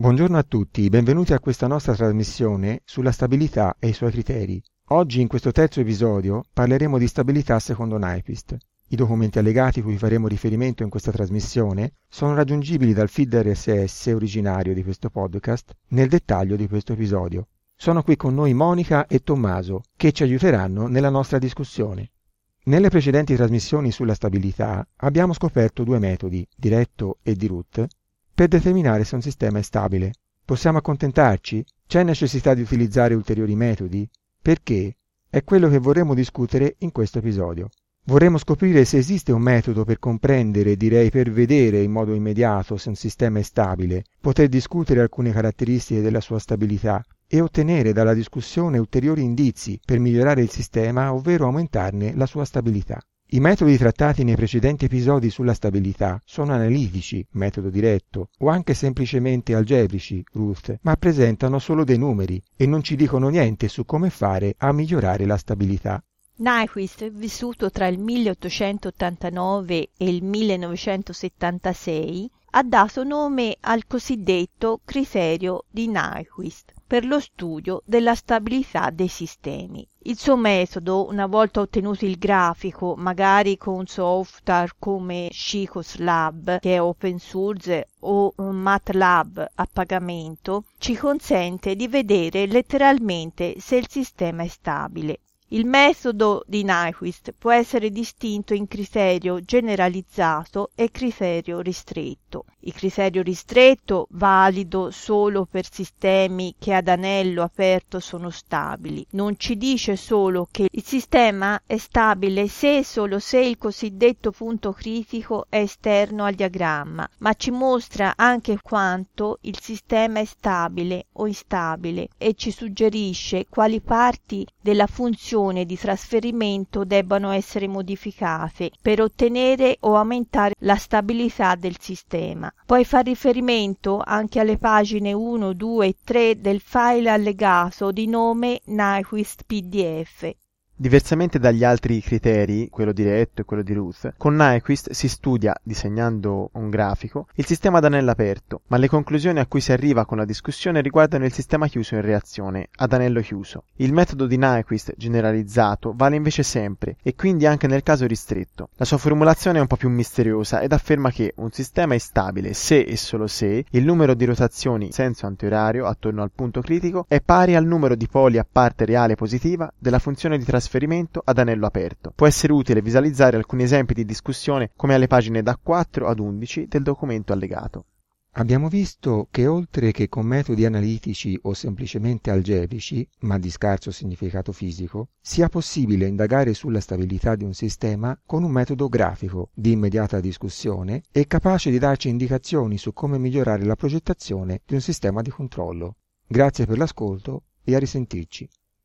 Buongiorno a tutti, benvenuti a questa nostra trasmissione sulla stabilità e i suoi criteri. Oggi in questo terzo episodio parleremo di stabilità secondo Nyquist. I documenti allegati cui faremo riferimento in questa trasmissione sono raggiungibili dal feed RSS originario di questo podcast nel dettaglio di questo episodio. Sono qui con noi Monica e Tommaso che ci aiuteranno nella nostra discussione. Nelle precedenti trasmissioni sulla stabilità abbiamo scoperto due metodi, diretto e di root, per determinare se un sistema è stabile. Possiamo accontentarci? C'è necessità di utilizzare ulteriori metodi? Perché? È quello che vorremmo discutere in questo episodio. Vorremmo scoprire se esiste un metodo per comprendere, direi per vedere in modo immediato se un sistema è stabile, poter discutere alcune caratteristiche della sua stabilità e ottenere dalla discussione ulteriori indizi per migliorare il sistema, ovvero aumentarne la sua stabilità. I metodi trattati nei precedenti episodi sulla stabilità sono analitici, metodo diretto, o anche semplicemente algebrici, Ruth, ma presentano solo dei numeri e non ci dicono niente su come fare a migliorare la stabilità. Nyquist, vissuto tra il 1889 e il 1976, ha dato nome al cosiddetto criterio di Nyquist per lo studio della stabilità dei sistemi. Il suo metodo, una volta ottenuto il grafico, magari con software come SciCoSlab, che è open source, o MATLAB a pagamento, ci consente di vedere letteralmente se il sistema è stabile. Il metodo di Nyquist può essere distinto in criterio generalizzato e criterio ristretto. Il criterio ristretto, valido solo per sistemi che ad anello aperto sono stabili, non ci dice solo che il sistema è stabile se e solo se il cosiddetto punto critico è esterno al diagramma, ma ci mostra anche quanto il sistema è stabile o instabile e ci suggerisce quali parti della funzione di trasferimento debbano essere modificate per ottenere o aumentare la stabilità del sistema. Puoi far riferimento anche alle pagine 1, 2 e 3 del file allegato di nome Nyquist PDF. Diversamente dagli altri criteri, quello diretto e quello di Ruth, con Nyquist si studia, disegnando un grafico, il sistema ad anello aperto, ma le conclusioni a cui si arriva con la discussione riguardano il sistema chiuso in reazione, ad anello chiuso. Il metodo di Nyquist generalizzato vale invece sempre, e quindi anche nel caso ristretto. La sua formulazione è un po' più misteriosa ed afferma che un sistema è stabile se e solo se il numero di rotazioni in senso antiorario attorno al punto critico è pari al numero di poli a parte reale positiva della funzione di trasferimento trasferimento ad anello aperto. Può essere utile visualizzare alcuni esempi di discussione come alle pagine da 4 ad 11 del documento allegato. Abbiamo visto che oltre che con metodi analitici o semplicemente algebrici, ma di scarso significato fisico, sia possibile indagare sulla stabilità di un sistema con un metodo grafico di immediata discussione e capace di darci indicazioni su come migliorare la progettazione di un sistema di controllo. Grazie per l'ascolto e a risentirci.